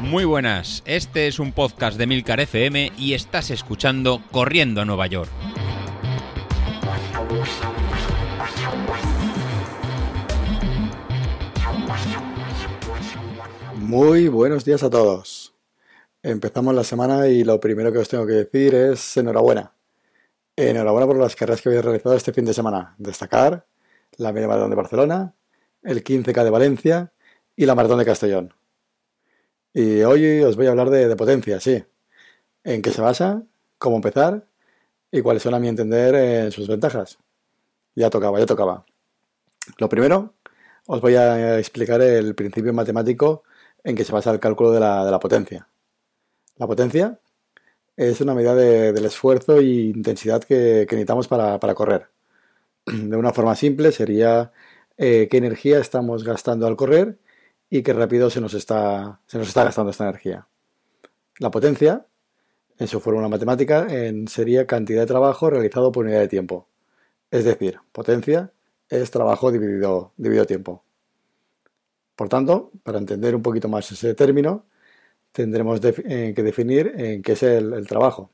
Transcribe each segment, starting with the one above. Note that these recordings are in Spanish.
Muy buenas, este es un podcast de Milcar FM y estás escuchando Corriendo a Nueva York. Muy buenos días a todos. Empezamos la semana y lo primero que os tengo que decir es enhorabuena. Enhorabuena por las carreras que habéis realizado este fin de semana. Destacar la media maratón de Barcelona, el 15K de Valencia y la maratón de Castellón. Y hoy os voy a hablar de, potencia, sí. En qué se basa, cómo empezar y cuáles son, a mi entender, eh, sus ventajas. Ya tocaba, ya tocaba. Lo primero, os voy a explicar el principio matemático en que se basa el cálculo de la, potencia. La potencia es una medida del esfuerzo e intensidad que, necesitamos para, correr. De una forma simple sería eh, qué energía estamos gastando al correr y qué rápido se nos, está, se nos está gastando esta energía. La potencia, en su fórmula matemática, sería cantidad de trabajo realizado por unidad de tiempo. Es decir, potencia es trabajo dividido, dividido tiempo. Por tanto, para entender un poquito más ese término, tendremos eh, que definir en qué es el, trabajo.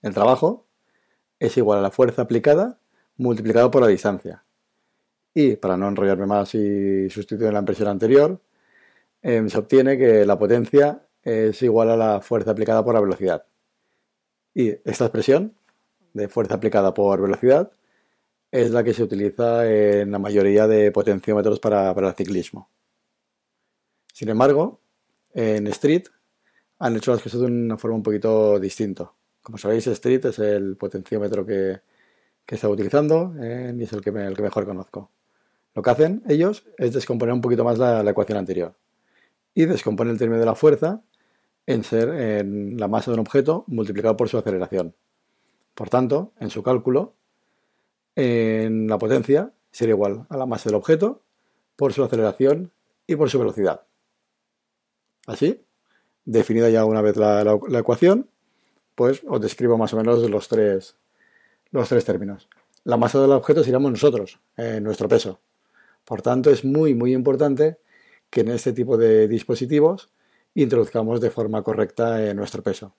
El trabajo es igual a la fuerza aplicada multiplicado por la distancia. Y para no enrollarme más y sustituir la impresión anterior, em, se obtiene que la potencia es igual a la fuerza aplicada por la velocidad. Y esta expresión de fuerza aplicada por velocidad es la que se utiliza en la mayoría de potenciómetros para el ciclismo. Sin embargo, en Street han hecho las cosas de una forma un poquito distinta. Como sabéis, Street es el potenciómetro que, que estaba utilizando eh, y es el que, el que mejor conozco. Lo que hacen ellos es descomponer un poquito más la, ecuación anterior y descomponen el término de la fuerza en ser en la masa de un objeto multiplicado por su aceleración. Por tanto, en su cálculo, en la potencia sería igual a la masa del objeto por su aceleración y por su velocidad. Así, definida ya una vez la, ecuación, pues os describo más o menos los tres, los tres términos. La masa del objeto seríamos nosotros, en nuestro peso. Por tanto, es muy, muy importante que en este tipo de dispositivos introduzcamos de forma correcta eh, nuestro peso.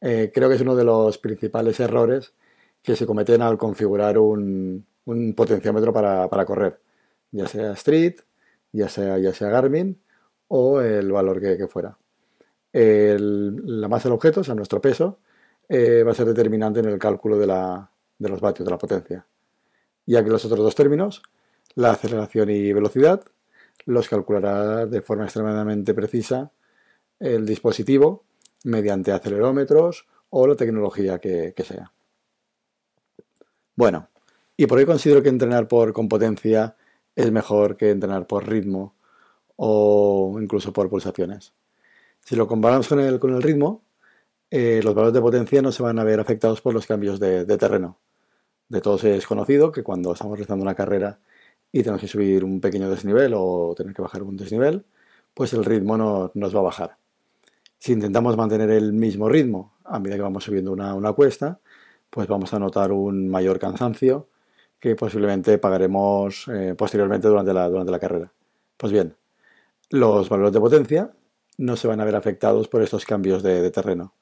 Eh, creo que es uno de los principales errores que se cometen al configurar un, potenciómetro para, correr, ya sea Street, ya sea, ya sea Garmin o el valor que, fuera. la masa del objeto, o sea, nuestro peso, eh, va a ser determinante en el cálculo de, los vatios, de la potencia. Ya que los otros dos términos, la aceleración y velocidad, los calculará de forma extremadamente precisa el dispositivo mediante acelerómetros o la tecnología que, sea. Bueno, y por hoy considero que entrenar por, con potencia es mejor que entrenar por ritmo o incluso por pulsaciones. Si lo comparamos con el, con el ritmo, eh, los valores de potencia no se van a ver afectados por los cambios de, terreno. De todos es conocido que cuando estamos realizando una carrera y tenemos que subir un pequeño desnivel o tener que bajar un desnivel, pues el ritmo no, nos va a bajar. Si intentamos mantener el mismo ritmo a medida que vamos subiendo una, una cuesta, pues vamos a notar un mayor cansancio que posiblemente pagaremos eh, posteriormente durante la, durante la carrera. Pues bien, los valores de potencia no se van a ver afectados por estos cambios de, terreno.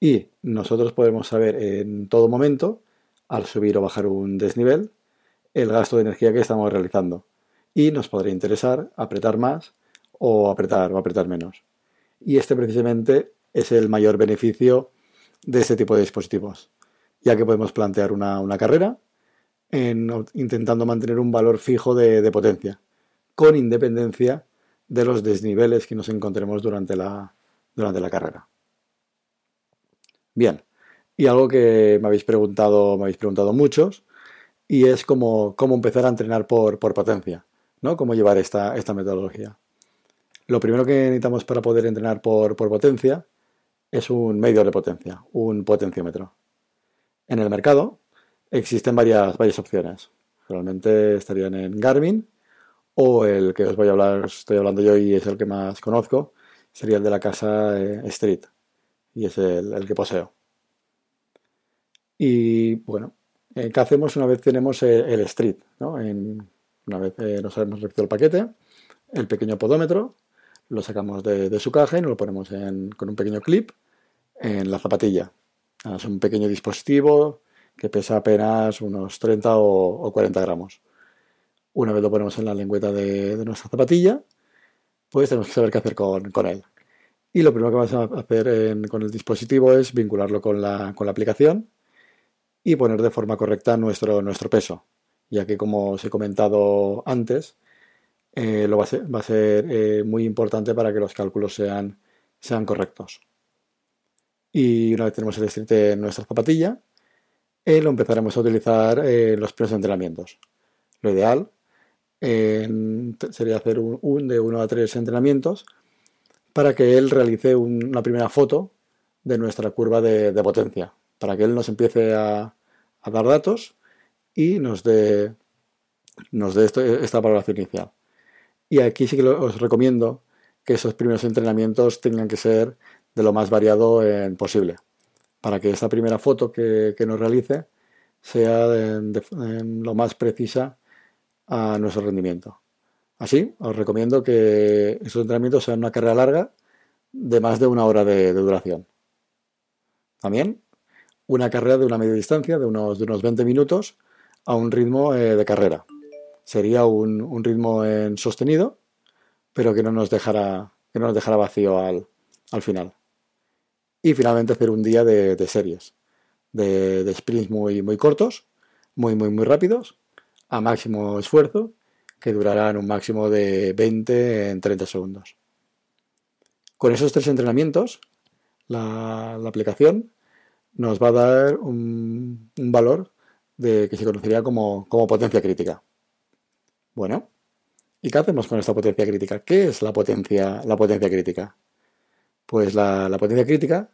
Y nosotros podemos saber en todo momento, al subir o bajar un desnivel, el gasto de energía que estamos realizando. Y nos podría interesar apretar más o apretar o apretar menos. Y este precisamente es el mayor beneficio de este tipo de dispositivos, ya que podemos plantear una, carrera intentando mantener un valor fijo de, de potencia, con independencia de los desniveles que nos encontremos durante la, durante la carrera. Bien, y algo que me habéis preguntado, me habéis preguntado muchos, y es cómo, cómo empezar a entrenar por, potencia, ¿no? Cómo llevar esta, esta, metodología. Lo primero que necesitamos para poder entrenar por, por potencia es un medio de potencia, un potenciómetro. En el mercado existen varias, varias opciones. Realmente estarían en Garmin, o el que os voy a hablar, estoy hablando yo y es el que más conozco, sería el de la casa eh, Street. Y es el, que poseo. Y bueno, eh, ¿qué hacemos una vez tenemos eh, el Street? ¿no? una vez nos hemos recibido el paquete, el pequeño podómetro, lo sacamos de, su caja y nos lo ponemos con un pequeño clip en la zapatilla. Es un pequeño dispositivo que pesa apenas unos 30 o, 40 gramos. Una vez lo ponemos en la lengüeta de, nuestra zapatilla, pues tenemos que saber qué hacer con, él. Y lo primero que vamos a hacer con el dispositivo es vincularlo con la, aplicación y poner de forma correcta nuestro, nuestro peso, ya que como os he comentado antes, eh, lo va a ser, eh, muy importante para que los cálculos sean, sean correctos. Y una vez tenemos el street en nuestra zapatilla, eh, lo empezaremos a utilizar en los primeros entrenamientos. Lo ideal sería hacer un, de uno a tres entrenamientos para que él realice una primera foto de nuestra curva de, potencia, para que él nos empiece a, dar datos y nos dé, nos dé esta valoración inicial. Y aquí sí que os recomiendo que esos primeros entrenamientos tengan que ser de lo más variado posible, para que esta primera foto que, nos realice sea lo más precisa a nuestro rendimiento. Así, os recomiendo que esos entrenamientos sean una carrera larga de más de una hora de, duración. También una carrera de una media distancia de unos, de unos 20 minutos a un ritmo eh, de carrera sería un, ritmo en sostenido, pero que no nos dejara, que no nos vacío al, final. Y finalmente hacer un día de, series, de, de, sprints muy, muy cortos, muy, muy, muy rápidos, a máximo esfuerzo, que durarán un máximo de 20 en 30 segundos. Con esos tres entrenamientos, la, aplicación nos va a dar un, valor de, que se conocería como potencia crítica. Bueno, ¿y qué hacemos con esta potencia crítica? ¿Qué es la potencia, la potencia crítica? Pues la, potencia crítica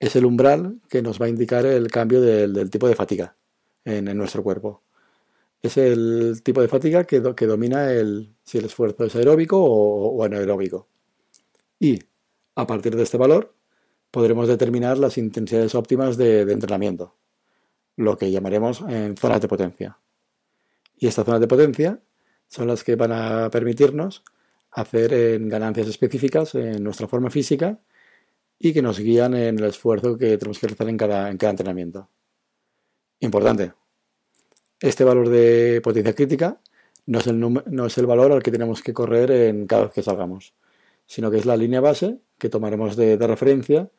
es el umbral que nos va a indicar el cambio del, tipo de fatiga en, nuestro cuerpo. Es el tipo de fatiga que, que domina el, si el esfuerzo es aeróbico o, anaeróbico. Y a partir de este valor podremos determinar las intensidades óptimas de, entrenamiento, lo que llamaremos en zonas de potencia. Y estas zonas de potencia son las que van a permitirnos hacer en ganancias específicas en nuestra forma física y que nos guían en el esfuerzo que tenemos que realizar en cada, en cada entrenamiento. Importante. Este valor de potencia crítica no es, el no es el valor al que tenemos que correr en cada vez que salgamos, sino que es la línea base que tomaremos de, referencia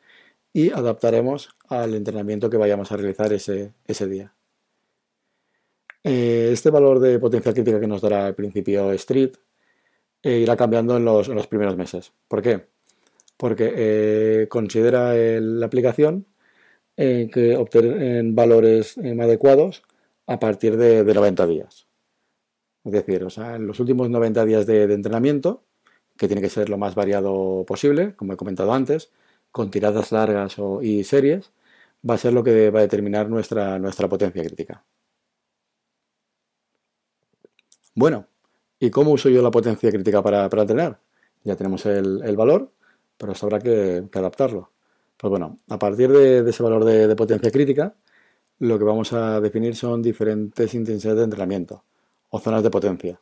y adaptaremos al entrenamiento que vayamos a realizar ese, ese día. Eh, este valor de potencia crítica que nos dará al principio Street eh, irá cambiando en los, primeros meses. ¿Por qué? Porque eh, considera la aplicación que obtener valores adecuados a partir de, 90 días. Es decir, o sea, en los últimos 90 días de, entrenamiento, que tiene que ser lo más variado posible, como he comentado antes, con tiradas largas y series, va a ser lo que va a determinar nuestra, nuestra potencia crítica. Bueno, ¿y cómo uso yo la potencia crítica para, para entrenar? Ya tenemos el, valor, pero esto habrá que, adaptarlo. Pues bueno, a partir de, ese valor de, potencia crítica, lo que vamos a definir son diferentes intensidades de entrenamiento o zonas de potencia.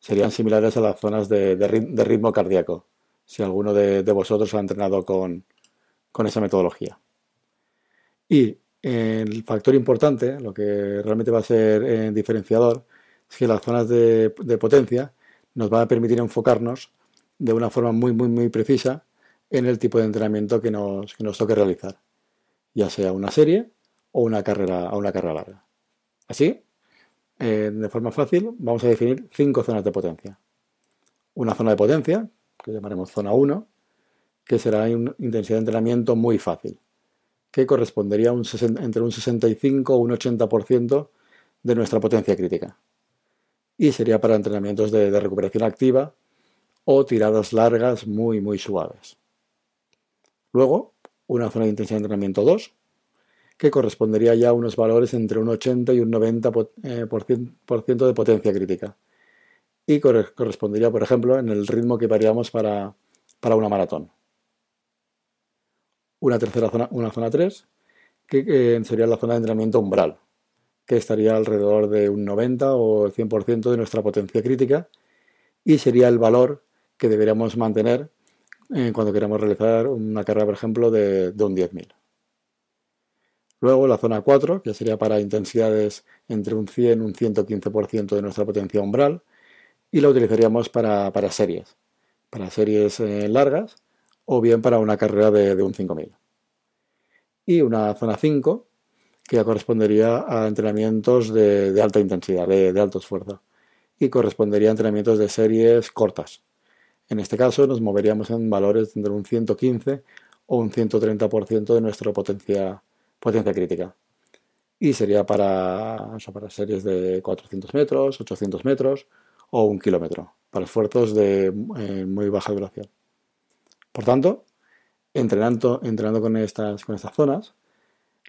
Serían similares a las zonas de, ritmo cardíaco, si alguno de, vosotros ha entrenado con, esa metodología. Y el factor importante, lo que realmente va a ser eh, diferenciador, es que las zonas de, potencia nos van a permitir enfocarnos de una forma muy, muy, muy precisa en el tipo de entrenamiento que nos, que nos toque realizar, ya sea una serie o una carrera, una carrera larga. Así, eh, de forma fácil, vamos a definir cinco zonas de potencia. Una zona de potencia, que llamaremos zona 1, que será una intensidad de entrenamiento muy fácil, que correspondería un entre un 65 o un 80% de nuestra potencia crítica y sería para entrenamientos de, recuperación activa o tiradas largas muy muy suaves. Luego, una zona de intensidad de entrenamiento 2, que correspondería ya a unos valores entre un 80 y un 90% eh, de potencia crítica. Y correspondería, por ejemplo, en el ritmo que variamos para, para una maratón. Una tercera zona, una zona 3, que sería la zona de entrenamiento umbral, que estaría alrededor de un 90 o 100% de nuestra potencia crítica y sería el valor que deberíamos mantener eh, cuando queramos realizar una carrera, por ejemplo, de, un 10.000. Luego la zona 4, que sería para intensidades entre un 100 y un 115% de nuestra potencia umbral, y la utilizaríamos para, series, para series eh, largas o bien para una carrera de, un 5000. Y una zona 5, que ya correspondería a entrenamientos de, alta intensidad, de, de alto esfuerzo, y correspondería a entrenamientos de series cortas. En este caso nos moveríamos en valores entre un 115 o un 130% de nuestra potencia, potencia crítica. Y sería para, para series de 400 metros, 800 metros o un kilómetro, para esfuerzos de eh, muy baja duración. Por tanto, entrenando, entrenando con, estas, con estas zonas,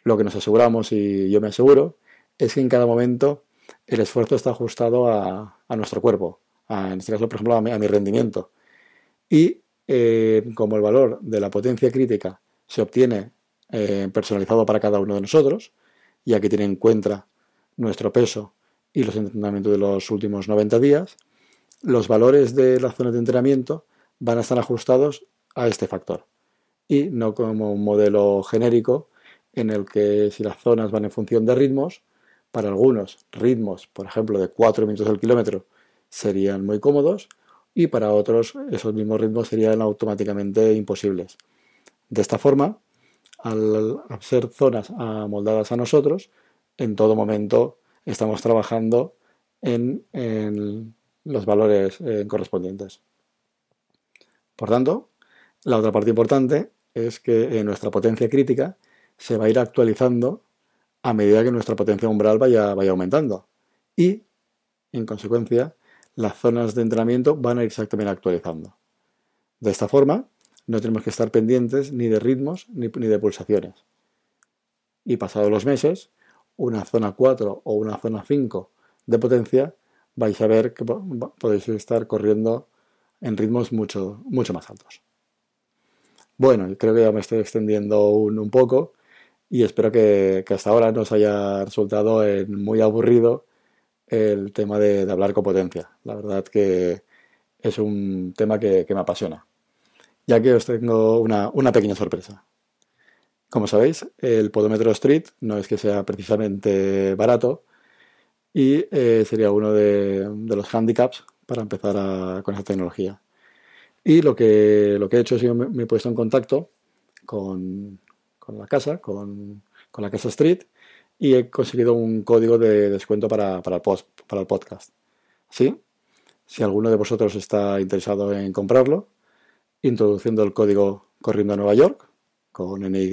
lo que nos aseguramos, y yo me aseguro, es que en cada momento el esfuerzo está ajustado a, nuestro cuerpo, en este caso, por ejemplo, a mi, rendimiento. Y eh, como el valor de la potencia crítica se obtiene eh, personalizado para cada uno de nosotros, ya que tiene en cuenta nuestro peso y los entrenamientos de los últimos 90 días, los valores de las zonas de entrenamiento van a estar ajustados a este factor y no como un modelo genérico en el que si las zonas van en función de ritmos, para algunos ritmos, por ejemplo, de 4 minutos al kilómetro, serían muy cómodos y para otros esos mismos ritmos serían automáticamente imposibles. De esta forma, al ser zonas amoldadas a nosotros, en todo momento estamos trabajando en, los valores eh, correspondientes. Por tanto, la otra parte importante es que nuestra potencia crítica se va a ir actualizando a medida que nuestra potencia umbral vaya, vaya aumentando. Y, en consecuencia, las zonas de entrenamiento van a irse también actualizando. De esta forma, no tenemos que estar pendientes ni de ritmos ni, ni de pulsaciones. Y pasados los meses, una zona 4 o una zona 5 de potencia, vais a ver que podéis estar corriendo en ritmos mucho, mucho más altos. Bueno, creo que ya me estoy extendiendo un, poco y espero que, hasta ahora no os haya resultado muy aburrido el tema de, hablar con potencia. La verdad que es un tema que, me apasiona. Ya que os tengo una, pequeña sorpresa. Como sabéis, el podómetro Street no es que sea precisamente barato y eh, sería uno de, los handicaps para empezar con esta tecnología. Y lo que, lo que he hecho es que me, he puesto en contacto con, la casa, con, la casa Street, y he conseguido un código de descuento para, el, para el podcast. ¿Sí? Si alguno de vosotros está interesado en comprarlo, introduciendo el código Corriendo a Nueva York, con NY,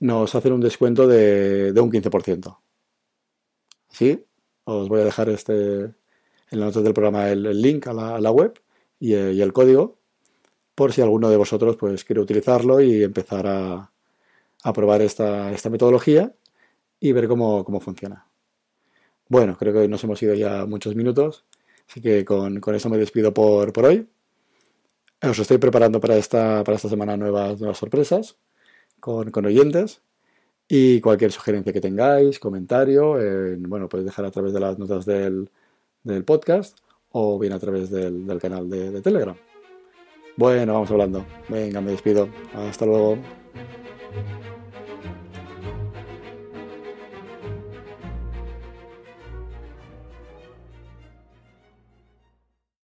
nos hacen un descuento de, un 15%. ¿Sí? Os voy a dejar este, en la nota del programa el, link a la web eh, y, el código por si alguno de vosotros pues, quiere utilizarlo y empezar a, probar esta, metodología y ver cómo, funciona. Bueno, creo que nos hemos ido ya muchos minutos, así que con, eso me despido por, hoy. Os estoy preparando para esta, para esta semana nuevas, nuevas sorpresas con, oyentes y cualquier sugerencia que tengáis, comentario, bueno, podéis dejar a través de las notas del, del podcast o bien a través del, canal de, de Telegram. Bueno, vamos hablando. Venga, me despido. Hasta luego.